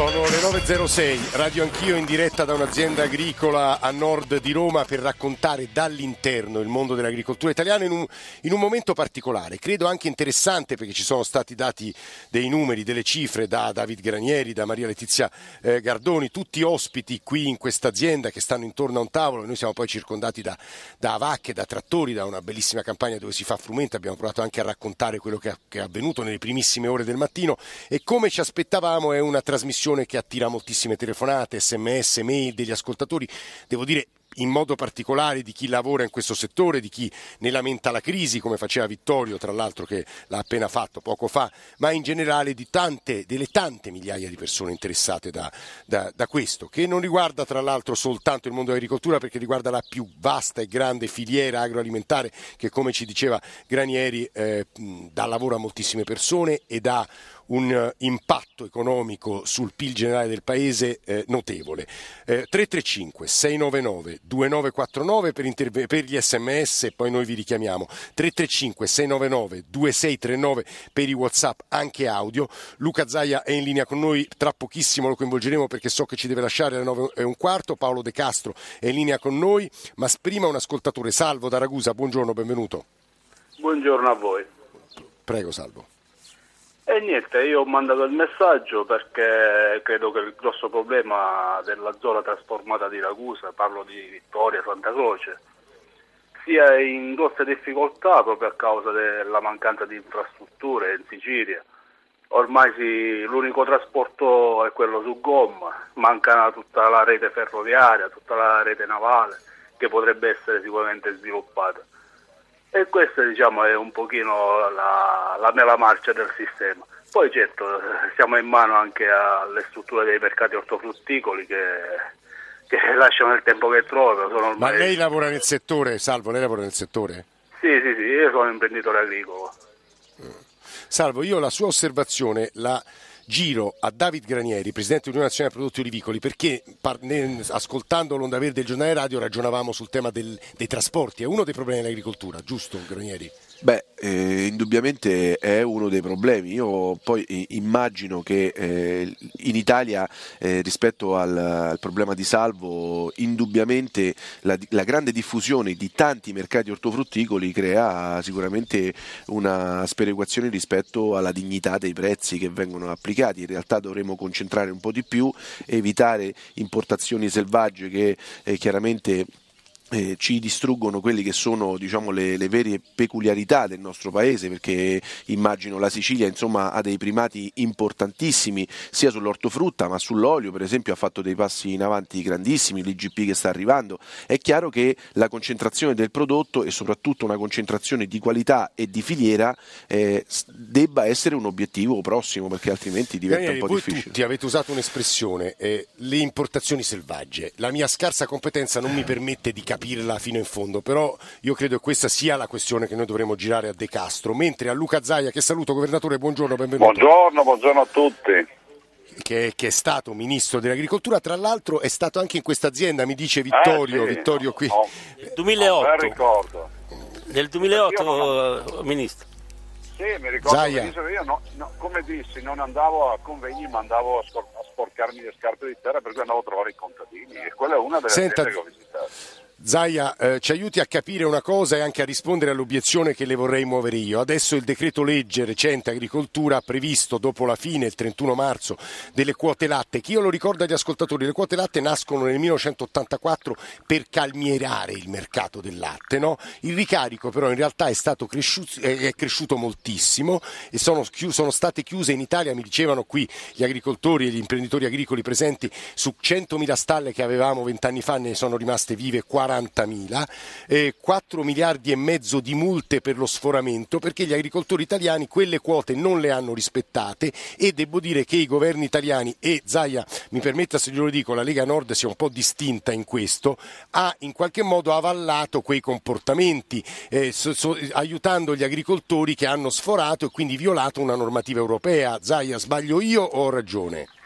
Sono le 9.06, radio anch'io in diretta da un'azienda agricola a nord di Roma per raccontare dall'interno il mondo dell'agricoltura italiana in un, in un, momento particolare, credo anche interessante perché ci sono stati dati dei numeri, delle cifre da David Granieri, da Maria Letizia eh, Gardoni, tutti ospiti qui in questa azienda che stanno intorno a un tavolo, noi siamo poi circondati da, da vacche, da trattori, da una bellissima campagna dove si fa frumento, abbiamo provato anche a raccontare quello che, che è avvenuto nelle primissime ore del mattino. E come ci aspettavamo è una trasmissione che attira moltissime telefonate, sms, mail degli ascoltatori. Devo dire in modo particolare di chi lavora in questo settore, di chi ne lamenta la crisi, come faceva Vittorio, tra l'altro che l'ha appena fatto poco fa, ma in generale di tante, delle tante migliaia di persone interessate da, da, da questo, che non riguarda tra l'altro soltanto il mondo dell'agricoltura, perché riguarda la più vasta e grande filiera agroalimentare che, come ci diceva Granieri, eh, dà lavoro a moltissime persone e dà un eh, impatto economico sul PIL generale del Paese eh, notevole. Eh, 335 699 2949 per, interve- per, gli sms e poi noi vi richiamiamo. 335 699 2639 per i WhatsApp anche audio. Luca Zaia è in linea con noi, tra pochissimo lo coinvolgeremo perché so che ci deve lasciare alle 9 e un quarto. Paolo De Castro è in linea con noi, ma prima un ascoltatore, Salvo da Ragusa, buongiorno, benvenuto. Buongiorno a voi. Prego Salvo. E niente, io ho mandato il messaggio perché credo che il grosso problema della zona trasformata di Ragusa, parlo di Vittoria, Santa Croce, sia in grosse difficoltà proprio a causa della mancanza di infrastrutture in Sicilia. Ormai sì, l'unico trasporto è quello su gomma, manca tutta la rete ferroviaria, tutta la rete navale che potrebbe essere sicuramente sviluppata. E questa diciamo, è un pochino la, la mela marcia del sistema. Poi certo siamo in mano anche alle strutture dei mercati ortofrutticoli che, che lasciano il tempo che trovano. Ma lei lavora nel settore, Salvo, lei lavora nel settore? Sì, sì, sì, io sono imprenditore agricolo. Salvo, io la sua osservazione la giro a David Granieri, Presidente dell'Unione Nazionale Prodotti Olivicoli, perché ascoltando l'onda verde del giornale radio ragionavamo sul tema del, dei trasporti, è uno dei problemi dell'agricoltura, giusto Granieri? Eh, indubbiamente è uno dei problemi. Io poi immagino che eh, in Italia eh, rispetto al, al, problema di Salvo, indubbiamente la, la, grande diffusione di tanti mercati ortofrutticoli crea sicuramente una sperequazione rispetto alla dignità dei prezzi che vengono applicati. In realtà dovremmo concentrare un po' di più, evitare importazioni selvagge che eh, chiaramente eh, ci distruggono quelle che sono diciamo, le, le, vere peculiarità del nostro paese, perché immagino la Sicilia insomma, ha dei primati importantissimi sia sull'ortofrutta ma sull'olio, per esempio ha fatto dei passi in avanti grandissimi, l'IGP che sta arrivando. È chiaro che la concentrazione del prodotto e soprattutto una concentrazione di qualità e di filiera eh, debba essere un obiettivo prossimo, perché altrimenti diventa Daniele, un po' voi difficile. Tutti avete usato un'espressione, eh, le importazioni selvagge. La mia scarsa competenza non mi permette di capire capirla fino in fondo, però io credo che questa sia la questione che noi dovremmo girare a De Castro, mentre a Luca Zaia, che saluto, governatore, buongiorno, benvenuto. Buongiorno, buongiorno a tutti. Che, che, è stato ministro dell'agricoltura, tra l'altro è stato anche in questa azienda, mi dice Vittorio, eh, sì, Vittorio qui. No, Nel 2008. ricordo. Nel 2008, non... ministro. Sì, mi ricordo Zaia. io no, no, come dissi, non andavo a convegni, ma andavo a, scor- a sporcarmi le scarpe di terra perché andavo a trovare i contadini e quella è una delle Senta, che ho visitato. Zaia, eh, ci aiuti a capire una cosa e anche a rispondere all'obiezione che le vorrei muovere io. Adesso il decreto legge recente agricoltura ha previsto dopo la fine, il 31 marzo, delle quote latte, che io lo ricordo agli ascoltatori, le quote latte nascono nel 1984 per calmierare il mercato del latte. No? Il ricarico però in realtà è, cresciuto, è cresciuto moltissimo e sono, sono state chiuse in Italia, mi dicevano qui gli agricoltori e gli imprenditori agricoli presenti, su 100.000 stalle che avevamo vent'anni fa ne sono rimaste vive 40 40.000, eh, 4 miliardi e mezzo di multe per lo sforamento perché gli agricoltori italiani quelle quote non le hanno rispettate e devo dire che i governi italiani e Zaia, mi permetta se glielo dico, la Lega Nord si è un po' distinta in questo, ha in qualche modo avallato quei comportamenti eh, so, so, aiutando gli agricoltori che hanno sforato e quindi violato una normativa europea. Zaia, sbaglio io o ho ragione?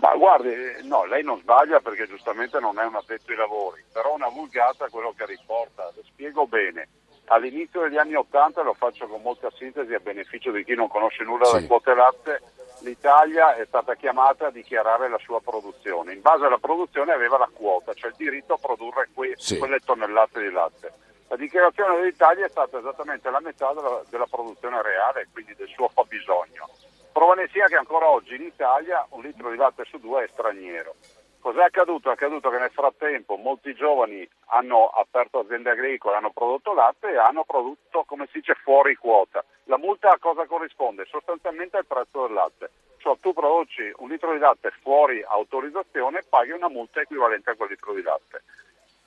Ma guardi, no, lei non sbaglia perché giustamente non è un addetto ai lavori, però una vulgata è quello che riporta, le spiego bene. all'inizio degli anni 80, lo faccio con molta sintesi a beneficio di chi non conosce nulla Sì. delle quote latte, l'Italia è stata chiamata a dichiarare la sua produzione. In base alla produzione aveva la quota, cioè il diritto a produrre que- Sì. quelle tonnellate di latte. La dichiarazione dell'Italia è stata esattamente la metà della, della produzione reale, quindi del suo fabbisogno. Prova ne sia che ancora oggi in Italia un litro di latte su due è straniero. Cos'è accaduto? È accaduto che nel frattempo molti giovani hanno aperto aziende agricole, hanno prodotto latte e hanno prodotto, come si dice, fuori quota. La multa a cosa corrisponde? Sostanzialmente al prezzo del latte. Cioè tu produci un litro di latte fuori autorizzazione, paghi una multa equivalente a quel litro di latte.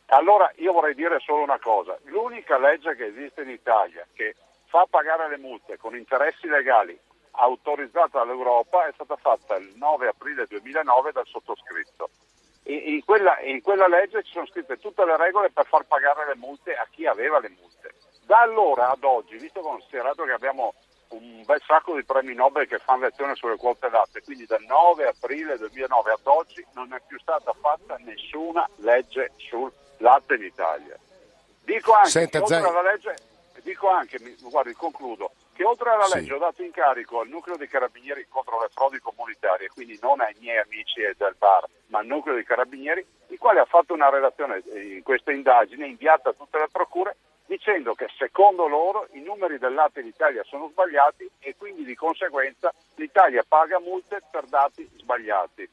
Allora io vorrei dire solo una cosa, l'unica legge che esiste in Italia che fa pagare le multe con interessi legali autorizzata dall'Europa è stata fatta il 9 aprile 2009 dal sottoscritto. In, quella, in quella legge ci sono scritte tutte le regole per far pagare le multe a chi aveva le multe. Da allora ad oggi, visto considerato che abbiamo un bel sacco di premi Nobel che fanno lezione sulle quote latte, quindi dal 9 aprile 2009 ad oggi non è più stata fatta nessuna legge sul latte in Italia. Dico anche, Senta, oltre alla legge, dico anche, guardi, concludo, che oltre alla Sì. legge ho dato incarico al nucleo dei carabinieri contro le frodi comunitarie, quindi non ai miei amici e del bar, ma al nucleo dei carabinieri, il quale ha fatto una relazione eh, in questa indagine inviata a tutte le procure dicendo che secondo loro i numeri del latte in Italia sono sbagliati e quindi di conseguenza l'Italia paga multe per dati sbagliati.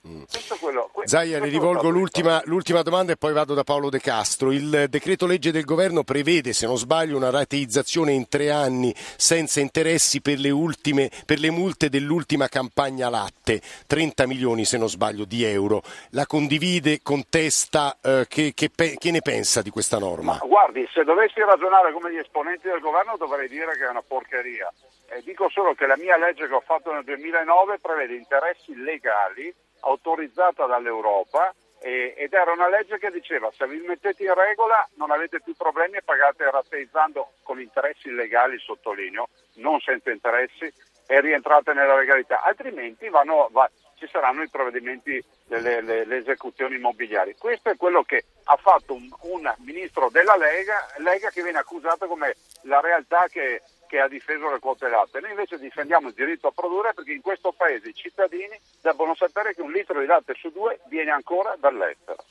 Quello, que- Mm. Zaia, le rivolgo l'ultima, l'ultima domanda e poi vado da Paolo De Castro. Il decreto legge del governo prevede, se non sbaglio, una rateizzazione in tre anni senza interessi per le, ultime, per le multe dell'ultima campagna latte, 30 milioni se non sbaglio di euro. La condivide, contesta, eh, che, che pe- che ne pensa di questa norma? Ma guardi, se dovessi ragionare come gli esponenti del governo dovrei dire che è una porcheria. Eh, dico solo che la mia legge che ho fatto nel 2009 prevede interessi legali autorizzata dall'Europa eh, ed era una legge che diceva se vi mettete in regola non avete più problemi e pagate rateizzando con interessi legali, sottolineo, non senza interessi e rientrate nella legalità, altrimenti vanno, va- ci saranno i provvedimenti, le, le- le esecuzioni immobiliari. Questo è quello che ha fatto un, un ministro della Lega, Lega che viene accusato come la realtà che, che ha difeso le quote latte. Noi invece difendiamo il diritto a produrre perché in questo paese i cittadini debbono sapere che un litro di latte su due viene ancora dall'estero.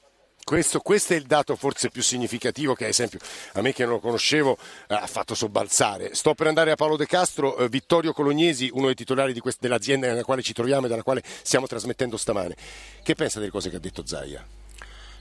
Questo, questo è il dato forse più significativo che, ad esempio, a me che non lo conoscevo eh, ha fatto sobbalzare. Sto per andare a Paolo De Castro, eh, Vittorio Colognesi, uno dei titolari quest- dell'azienda nella quale ci troviamo e dalla quale stiamo trasmettendo stamane. Che pensa delle cose che ha detto Zaia?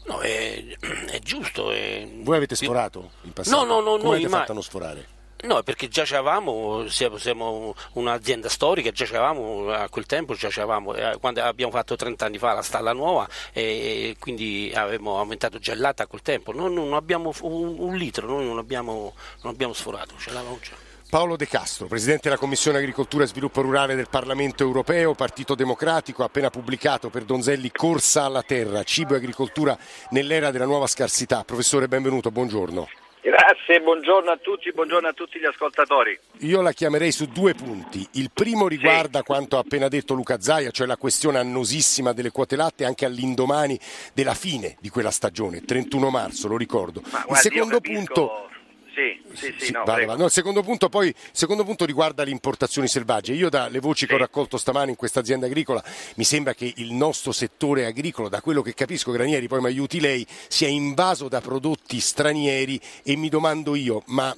No, è, è giusto. è- Voi avete sforato in passato? No, no, no, Come noi avete mai- fatto a non sforare? No, perché già c'avevamo, siamo, un'azienda storica, già c'avevamo a quel tempo, già c'avevamo, eh, quando abbiamo fatto 30 anni fa la stalla nuova e quindi avevamo aumentato già latte a quel tempo. Noi non abbiamo un, un litro, noi non abbiamo, non abbiamo sforato, ce l'avevamo già. Paolo De Castro, Presidente della Commissione Agricoltura e Sviluppo Rurale del Parlamento Europeo, Partito Democratico, ha appena pubblicato per Donzelli Corsa alla Terra, cibo e agricoltura nell'era della nuova scarsità. Professore, benvenuto, buongiorno. Grazie, buongiorno a tutti, buongiorno a tutti gli ascoltatori. Io la chiamerei su due punti. Il primo riguarda quanto ha appena detto Luca Zaia, cioè la questione annosissima delle quote latte anche all'indomani della fine di quella stagione, 31 marzo, lo ricordo. Ma Il guardi, io secondo punto Sì, sì, no. No, il secondo punto poi secondo punto riguarda le importazioni selvagge. Io dalle voci che ho raccolto stamane in questa azienda agricola mi sembra che il nostro settore agricolo, da quello che capisco, Granieri, poi mi aiuti lei, sia invaso da prodotti stranieri e mi domando io, ma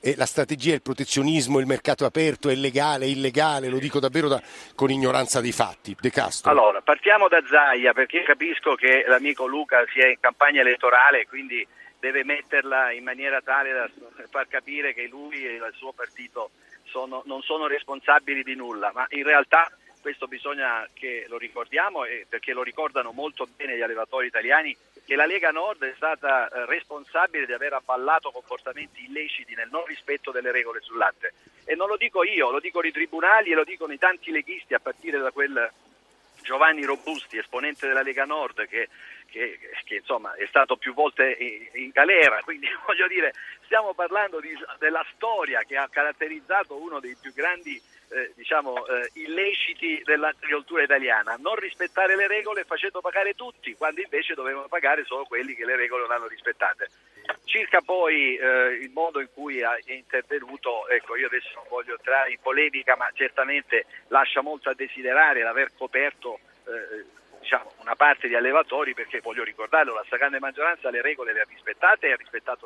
eh, la strategia, il protezionismo, il mercato aperto è legale, è illegale? Lo dico davvero da- con ignoranza dei fatti. De Castro. Allora, partiamo da Zaia perché capisco che l'amico Luca sia in campagna elettorale, quindi deve metterla in maniera tale da far capire che lui e il suo partito sono- non sono responsabili di nulla, ma in realtà questo bisogna che lo ricordiamo perché lo ricordano molto bene gli allevatori italiani che la Lega Nord è stata eh, responsabile di aver abballato comportamenti illeciti nel non rispetto delle regole sul latte. E non lo dico io, lo dicono i tribunali e lo dicono i tanti leghisti a partire da quel Giovanni Robusti, esponente della Lega Nord, che, che- che, insomma è stato più volte in, in galera, quindi voglio dire, stiamo parlando di- della storia che ha caratterizzato uno dei più grandi eh, diciamo, eh, illeciti dell'agricoltura italiana, non rispettare le regole facendo pagare tutti, quando invece dovevano pagare solo quelli che le regole non hanno rispettate. Circa poi eh, il modo in cui è intervenuto, ecco io adesso non voglio entrare in polemica, ma certamente lascia molto a desiderare l'aver coperto eh, diciamo, una parte di allevatori perché voglio ricordarlo, la stragrande maggioranza le regole le ha rispettate, ha,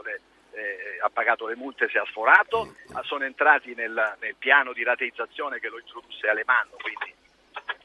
le, eh, ha pagato le multe se ha sforato, sono entrati nel, nel, piano di rateizzazione che lo introdusse Alemanno, quindi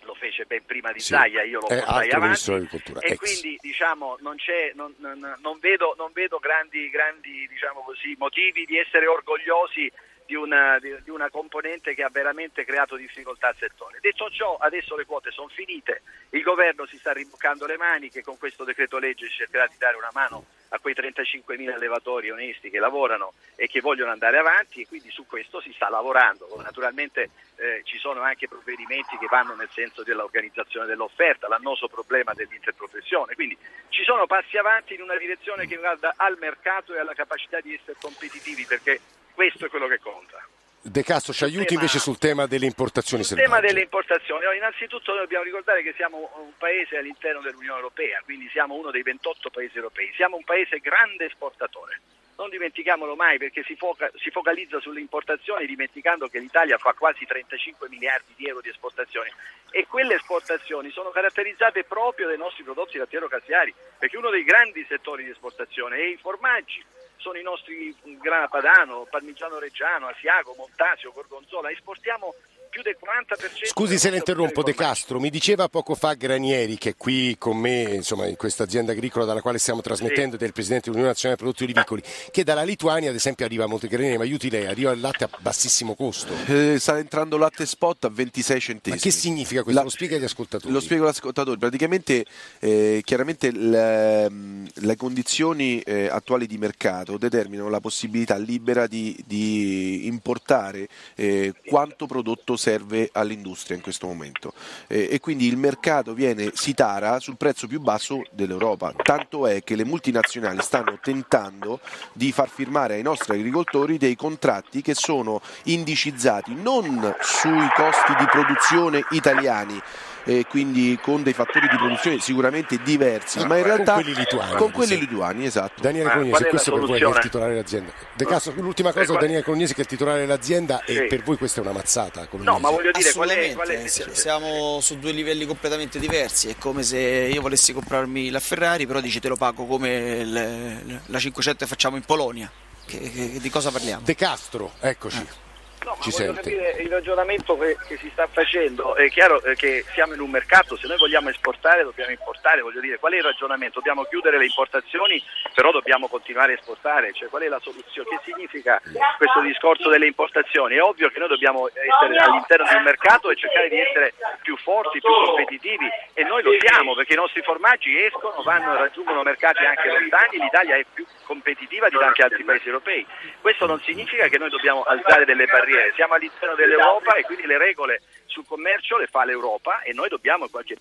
lo fece ben prima di sì, Zaia, io lo portai avanti. e quindi diciamo, non, non, non, non, vedo, non vedo grandi, grandi diciamo così, motivi di essere orgogliosi di una, di, di una, componente che ha veramente creato difficoltà al settore. Detto ciò, adesso le quote sono finite, il governo si sta rimboccando le maniche, con questo decreto legge cercherà di dare una mano a quei 35.000 allevatori onesti che lavorano e che vogliono andare avanti e quindi su questo si sta lavorando. Naturalmente eh, ci sono anche provvedimenti che vanno nel senso dell'organizzazione dell'offerta, l'annoso problema dell'interprofessione, quindi ci sono passi avanti in una direzione che guarda al mercato e alla capacità di essere competitivi perché questo è quello che conta. De Castro ci aiuti invece sul tema delle importazioni sul selvagge. tema delle importazioni, no, innanzitutto noi dobbiamo ricordare che siamo un paese all'interno dell'Unione Europea, quindi siamo uno dei 28 paesi europei, siamo un paese grande esportatore. Non dimentichiamolo mai perché si, foca, si focalizza sulle importazioni dimenticando che l'Italia fa quasi 35 miliardi di euro di esportazioni e quelle esportazioni sono caratterizzate proprio dai nostri prodotti lattiero-caseari perché uno dei grandi settori di esportazione è i formaggi sono i nostri grana padano, parmigiano reggiano, asiago, montasio, gorgonzola, esportiamo più del 40%. Scusi se le interrompo De Castro, mi diceva poco fa Granieri che è qui con me, insomma, in questa azienda agricola dalla quale stiamo trasmettendo, sì. del Presidente dell'Unione Nazionale Prodotti Olivicoli, che dalla Lituania ad esempio arriva molto Granieri, ma aiuti lei, arriva il latte a bassissimo costo. Eh, sta entrando latte spot a 26 centesimi. Ma che significa questo? La, lo spiega agli ascoltatori. Lo spiego agli ascoltatori, praticamente eh, chiaramente le, le condizioni eh, attuali di mercato determinano la possibilità libera di, di importare eh, quanto prodotto serve all'industria in questo momento. Eh, e quindi il mercato viene, si tara sul prezzo più basso dell'Europa, tanto è che le multinazionali stanno tentando di far firmare ai nostri agricoltori dei contratti che sono indicizzati non sui costi di produzione italiani, eh, quindi con dei fattori di produzione sicuramente diversi, ah, ma in realtà con quelli lituani. Con quelli lituani esatto. Daniele Cognesi, questo per voi è il titolare dell'azienda. De Castro, l'ultima cosa, Daniele Cognesi che è il titolare dell'azienda sì. e per voi questa è una mazzata. No, ma voglio dire, qual è, qual è... siamo su due livelli completamente diversi, è come se io volessi comprarmi la Ferrari, però dici te lo pago come le, la 500 che facciamo in Polonia. Che, che, di cosa parliamo? De Castro, eccoci. Eh. No, ma Ci voglio sente. capire il ragionamento che, che, si sta facendo. È chiaro eh, che siamo in un mercato, se noi vogliamo esportare dobbiamo importare, voglio dire, qual è il ragionamento? Dobbiamo chiudere le importazioni, però dobbiamo continuare a esportare, cioè qual è la soluzione? Che significa questo discorso delle importazioni? È ovvio che noi dobbiamo essere all'interno di un mercato e cercare di essere più forti, più competitivi e noi lo siamo perché i nostri formaggi escono, vanno, raggiungono mercati anche lontani, l'Italia è più competitiva di tanti altri paesi europei. Questo non significa che noi dobbiamo alzare delle barriere barriere, siamo all'interno dell'Europa e quindi le regole sul commercio le fa l'Europa e noi dobbiamo in qualche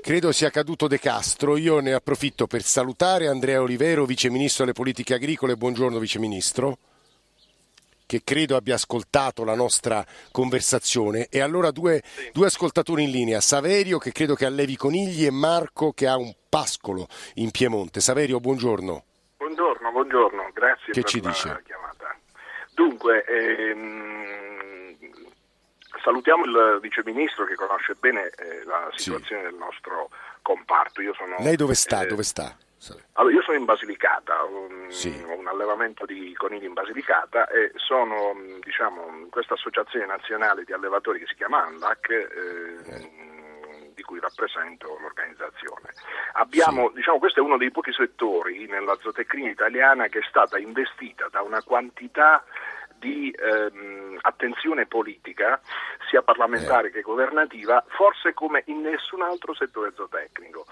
Credo sia caduto De Castro. Io ne approfitto per salutare Andrea Olivero, Vice Ministro delle Politiche Agricole. Buongiorno Vice Ministro, che credo abbia ascoltato la nostra conversazione. E allora due, sì. due ascoltatori in linea, Saverio che credo che allevi conigli e Marco che ha un pascolo in Piemonte. Saverio, buongiorno. Buongiorno, buongiorno, grazie che per ci la dice? Dunque, ehm, salutiamo il Vice Ministro che conosce bene eh, la situazione sì. del nostro comparto. Sono, Lei dove sta? Eh, dove sta? Allora, io sono in Basilicata, un, sì. ho un allevamento di conigli in Basilicata e sono diciamo, questa associazione nazionale di allevatori che si chiama ANLAC. Eh, eh di cui rappresento l'organizzazione. Abbiamo, sì. diciamo, questo è uno dei pochi settori nella zootecnia italiana che è stata investita da una quantità di ehm, attenzione politica, sia parlamentare eh. che governativa, forse come in nessun altro settore zootecnico.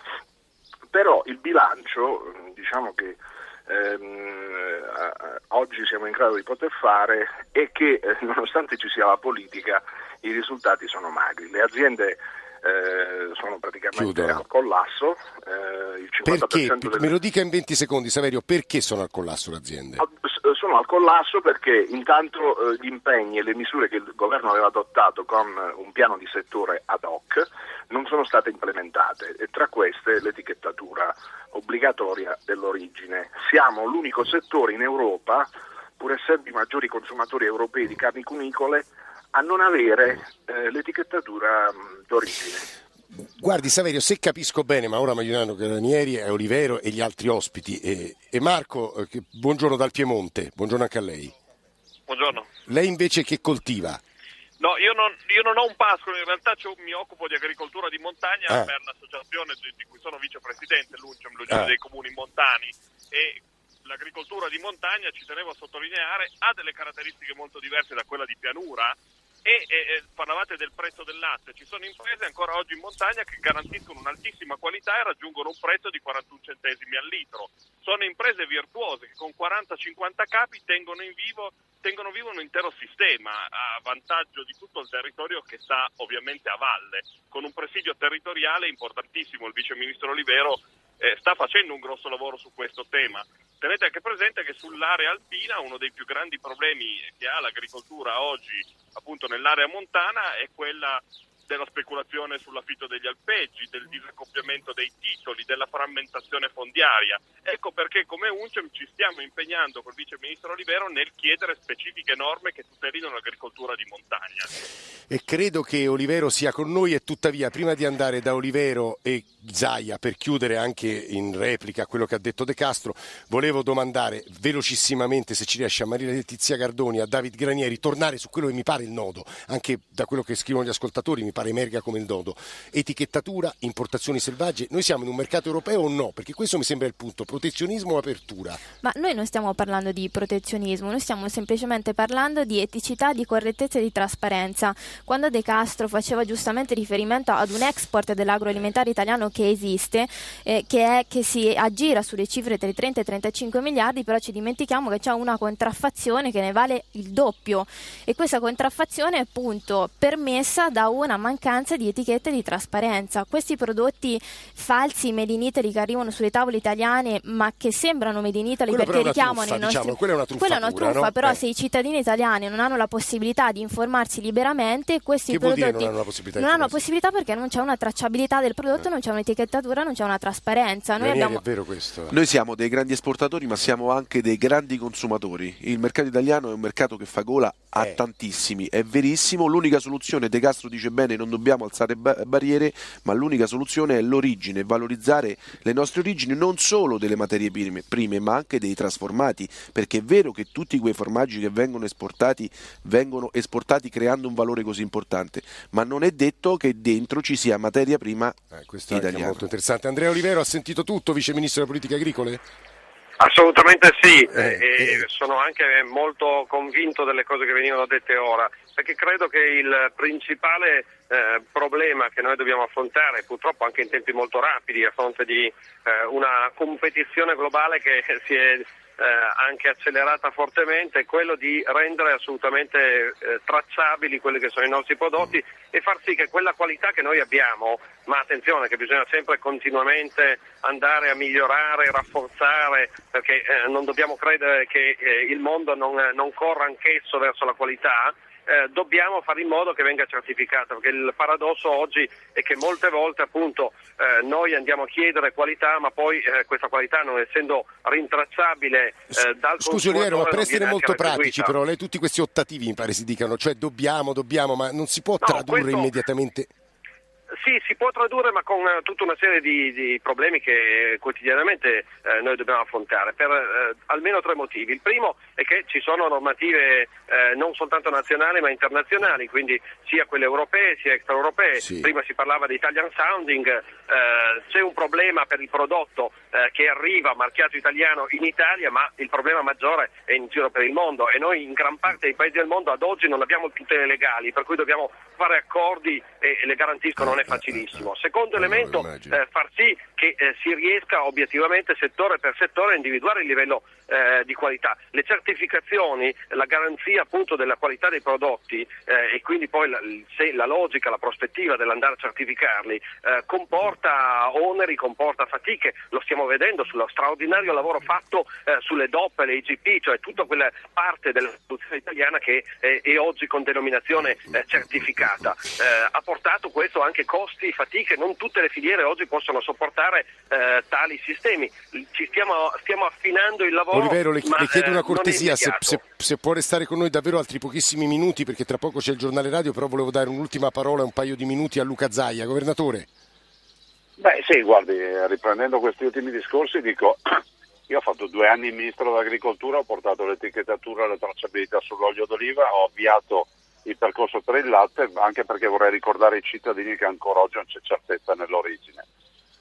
Però il bilancio, diciamo che ehm, oggi siamo in grado di poter fare è che eh, nonostante ci sia la politica i risultati sono magri. Le aziende eh, sono praticamente al collasso. Eh, il 50% perché? Delle... Me lo dica in 20 secondi, Saverio, perché sono al collasso le aziende? sono al collasso perché intanto eh, gli impegni e le misure che il governo aveva adottato con un piano di settore ad hoc non sono state implementate e tra queste l'etichettatura obbligatoria dell'origine. Siamo l'unico settore in Europa, pur essendo i maggiori consumatori europei di carni cunicole, a non avere eh, l'etichettatura mh, d'origine. Guardi Saverio, se capisco bene, ma ora mi aiutano Ranieri, e Olivero e gli altri ospiti. E, e Marco, eh, buongiorno dal Piemonte, buongiorno anche a lei. Buongiorno. Lei invece che coltiva? No, io non, io non ho un pascolo, in realtà mi occupo di agricoltura di montagna Ah. per l'associazione di, di cui sono vicepresidente, l'UNCEM, l'Unione Ah. dei Comuni Montani e l'agricoltura di montagna, ci tenevo a sottolineare, ha delle caratteristiche molto diverse da quella di pianura e, e- parlavate del prezzo del latte, ci sono imprese ancora oggi in montagna che garantiscono un'altissima qualità e raggiungono un prezzo di 41 centesimi al litro. Sono imprese virtuose che con 40-50 capi tengono, vivo, tengono vivo un intero sistema a vantaggio di tutto il territorio che sta ovviamente a valle, con un presidio territoriale importantissimo. Il vice ministro Olivero eh, sta facendo un grosso lavoro su questo tema. Tenete anche presente che sull'area alpina uno dei più grandi problemi che ha l'agricoltura oggi, appunto nell'area montana, è quella della speculazione sull'affitto degli alpeggi, del disaccoppiamento dei titoli, della frammentazione fondiaria. Ecco perché come UNCEM ci stiamo impegnando col vice ministro Olivero nel chiedere specifiche norme che tutelino l'agricoltura di montagna. E credo che Olivero sia con noi e tuttavia prima di andare da Olivero e Zaia per chiudere anche in replica quello che ha detto De Castro, volevo domandare velocissimamente se ci riesce a Maria Letizia Gardoni, a David Granieri, tornare su quello che mi pare il nodo, anche da quello che scrivono gli ascoltatori mi pare emerga come il nodo. Etichettatura, importazioni selvagge, noi siamo in un mercato europeo o no? Perché questo mi sembra il punto, protezionismo o apertura? Ma noi non stiamo parlando di protezionismo, noi stiamo semplicemente parlando di eticità, di correttezza e di trasparenza. Quando De Castro faceva giustamente riferimento ad un export dell'agroalimentare italiano che esiste, eh, che, è, che si aggira sulle cifre tra i 30 e i 35 miliardi, però ci dimentichiamo che c'è una contraffazione che ne vale il doppio e questa contraffazione è appunto permessa da una mancanza di etichette e di trasparenza. Questi prodotti falsi made in Italy che arrivano sulle tavole italiane ma che sembrano made in Italy Quello perché è una richiamano truffa, i nostri... diciamo, quella è una Quella è una truffa, no? però Eh. se i cittadini italiani non hanno la possibilità di informarsi liberamente, questi Che vuol dire prodotti non hanno la possibilità non hanno possibilità perché non c'è una tracciabilità del prodotto, non c'è un'etichettatura, non c'è una trasparenza. Noi Granieri, abbiamo è vero questo? Noi siamo dei grandi esportatori, ma siamo anche dei grandi consumatori. Il mercato italiano è un mercato che fa gola a Eh. tantissimi, è verissimo. L'unica soluzione, De Castro dice bene, non dobbiamo alzare ba- barriere, ma l'unica soluzione è l'origine, valorizzare le nostre origini non solo delle materie prime, prime, ma anche dei trasformati, perché è vero che tutti quei formaggi che vengono esportati vengono esportati creando un valore così importante, ma non è detto che dentro ci sia materia prima Eh, questo è italiana. molto interessante. Andrea Olivero ha sentito tutto, vice ministro delle politiche agricole? Assolutamente sì, Eh, e eh. sono anche molto convinto delle cose che venivano dette ora, perché credo che il principale eh, problema che noi dobbiamo affrontare, purtroppo anche in tempi molto rapidi, a fronte di eh, una competizione globale che si è anche accelerata fortemente, è quello di rendere assolutamente eh, tracciabili quelli che sono i nostri prodotti e far sì che quella qualità che noi abbiamo, ma attenzione che bisogna sempre continuamente andare a migliorare, rafforzare, perché eh, non dobbiamo credere che eh, il mondo non, non corra anch'esso verso la qualità, eh, dobbiamo fare in modo che venga certificata, perché il paradosso oggi è che molte volte appunto eh, noi andiamo a chiedere qualità, ma poi eh, questa qualità non essendo rintracciabile eh, dal Scusi Olivero, ma per essere molto pratici però, lei tutti questi ottativi mi pare si dicano, cioè dobbiamo, dobbiamo, ma non si può No, tradurre questo- immediatamente... Sì, si può tradurre, ma con eh, tutta una serie di, di problemi che quotidianamente eh, noi dobbiamo affrontare, per eh, almeno tre motivi. Il primo è che ci sono normative eh, non soltanto nazionali ma internazionali, quindi sia quelle europee sia extraeuropee. Sì. Prima si parlava di Italian Sounding, eh, c'è un problema per il prodotto eh, che arriva marchiato italiano in Italia, ma il problema maggiore è in giro per il mondo e noi in gran parte dei paesi del mondo ad oggi non abbiamo tutele legali, per cui dobbiamo fare accordi e le garantisco non è facilissimo. Secondo elemento, eh, far sì che eh, si riesca obiettivamente settore per settore a individuare il livello eh, di qualità. Le certificazioni, la garanzia appunto della qualità dei prodotti eh, e quindi poi la, se- la logica, la prospettiva dell'andare a certificarli eh, comporta oneri, comporta fatiche, lo stiamo vedendo sullo straordinario lavoro fatto eh, sulle DOP le IGP, cioè tutta quella parte della produzione italiana che eh, è oggi con denominazione certificata. Ha portato questo anche costi fatiche, non tutte le filiere oggi possono sopportare eh, tali sistemi. Ci stiamo, stiamo, affinando il lavoro. Olivero, le, ma, le chiedo una eh, cortesia, se, se, se, può restare con noi davvero altri pochissimi minuti, perché tra poco c'è il giornale radio, però volevo dare un'ultima parola, un paio di minuti a Luca Zaia. Governatore. Beh sì, guardi, riprendendo questi ultimi discorsi dico, io ho fatto due anni ministro dell'agricoltura, ho portato l'etichettatura e la tracciabilità sull'olio d'oliva, ho avviato il percorso per il latte, anche perché vorrei ricordare ai cittadini che ancora oggi non c'è certezza nell'origine.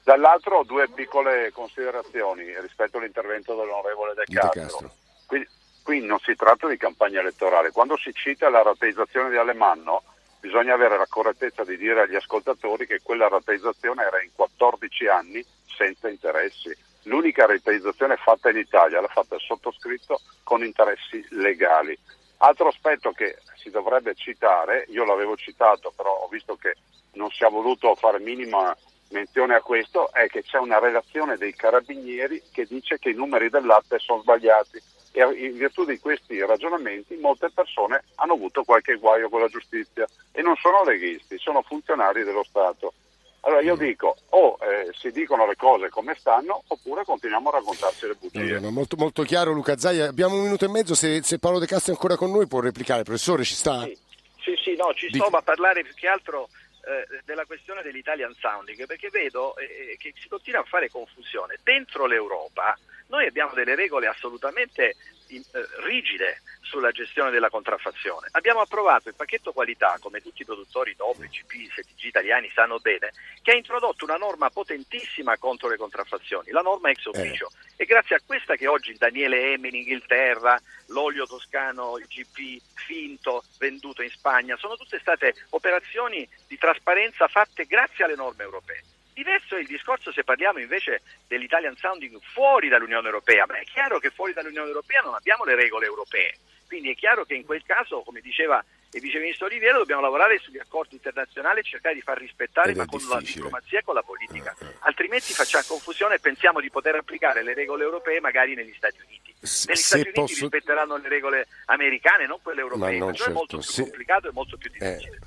Dall'altro due piccole considerazioni rispetto all'intervento dell'onorevole De Castro. De Castro. Qui, qui non si tratta di campagna elettorale, quando si cita la rateizzazione di Alemanno bisogna avere la correttezza di dire agli ascoltatori che quella rateizzazione era in 14 anni senza interessi. L'unica rateizzazione fatta in Italia l'ha fatta il sottoscritto con interessi legali. Altro aspetto che si dovrebbe citare, io l'avevo citato, però ho visto che non si è voluto fare minima menzione a questo, è che c'è una relazione dei carabinieri che dice che i numeri del latte sono sbagliati e in virtù di questi ragionamenti molte persone hanno avuto qualche guaio con la giustizia e non sono leghisti, sono funzionari dello Stato. Allora io dico, o eh, si dicono le cose come stanno, oppure continuiamo a raccontarci le bugie. No, no, molto, molto, chiaro Luca Zaia, abbiamo un minuto e mezzo, se, se, Paolo De Castro è ancora con noi può replicare, professore ci sta? Sì, sì, sì no, ci sto, ma parlare più che altro eh, della questione dell'Italian Sounding, perché vedo eh, che si continua a fare confusione. Dentro l'Europa noi abbiamo delle regole assolutamente in, eh, rigide sulla gestione della contraffazione. Abbiamo approvato il pacchetto qualità, come tutti i produttori DOP, GP, STG italiani sanno bene, che ha introdotto una norma potentissima contro le contraffazioni, la norma ex officio. Eh. E grazie a questa che oggi il Daniele M in Inghilterra, l'olio toscano, il GP finto venduto in Spagna, sono tutte state operazioni di trasparenza fatte grazie alle norme europee. Diverso è il discorso se parliamo invece dell'Italian Sounding fuori dall'Unione Europea, ma è chiaro che fuori dall'Unione Europea non abbiamo le regole europee, quindi è chiaro che in quel caso, come diceva il Vice Ministro Oliviero, dobbiamo lavorare sugli accordi internazionali e cercare di far rispettare, ma con difficile. la diplomazia e con la politica. Uh, uh. Altrimenti facciamo confusione e pensiamo di poter applicare le regole europee magari negli Stati Uniti. Negli Stati Uniti posso... rispetteranno le regole americane, non quelle europee. Non certo. è molto più se... complicato e molto più difficile.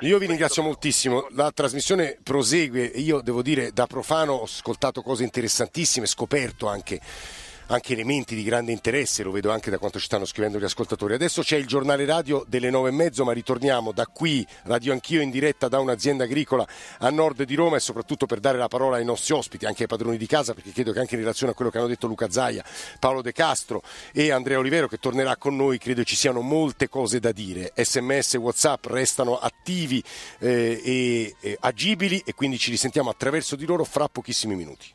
Eh. Io vi ringrazio moltissimo, la trasmissione prosegue, io devo dire da profano ho ascoltato cose interessantissime, scoperto anche anche elementi di grande interesse, lo vedo anche da quanto ci stanno scrivendo gli ascoltatori. Adesso c'è il giornale radio delle nove e mezzo, ma ritorniamo da qui, Radio Anch'io, in diretta da un'azienda agricola a nord di Roma e soprattutto per dare la parola ai nostri ospiti, anche ai padroni di casa, perché credo che anche in relazione a quello che hanno detto Luca Zaia, Paolo De Castro e Andrea Olivero, che tornerà con noi, credo ci siano molte cose da dire. Sms, Whatsapp restano attivi eh, e, e agibili e quindi ci risentiamo attraverso di loro fra pochissimi minuti.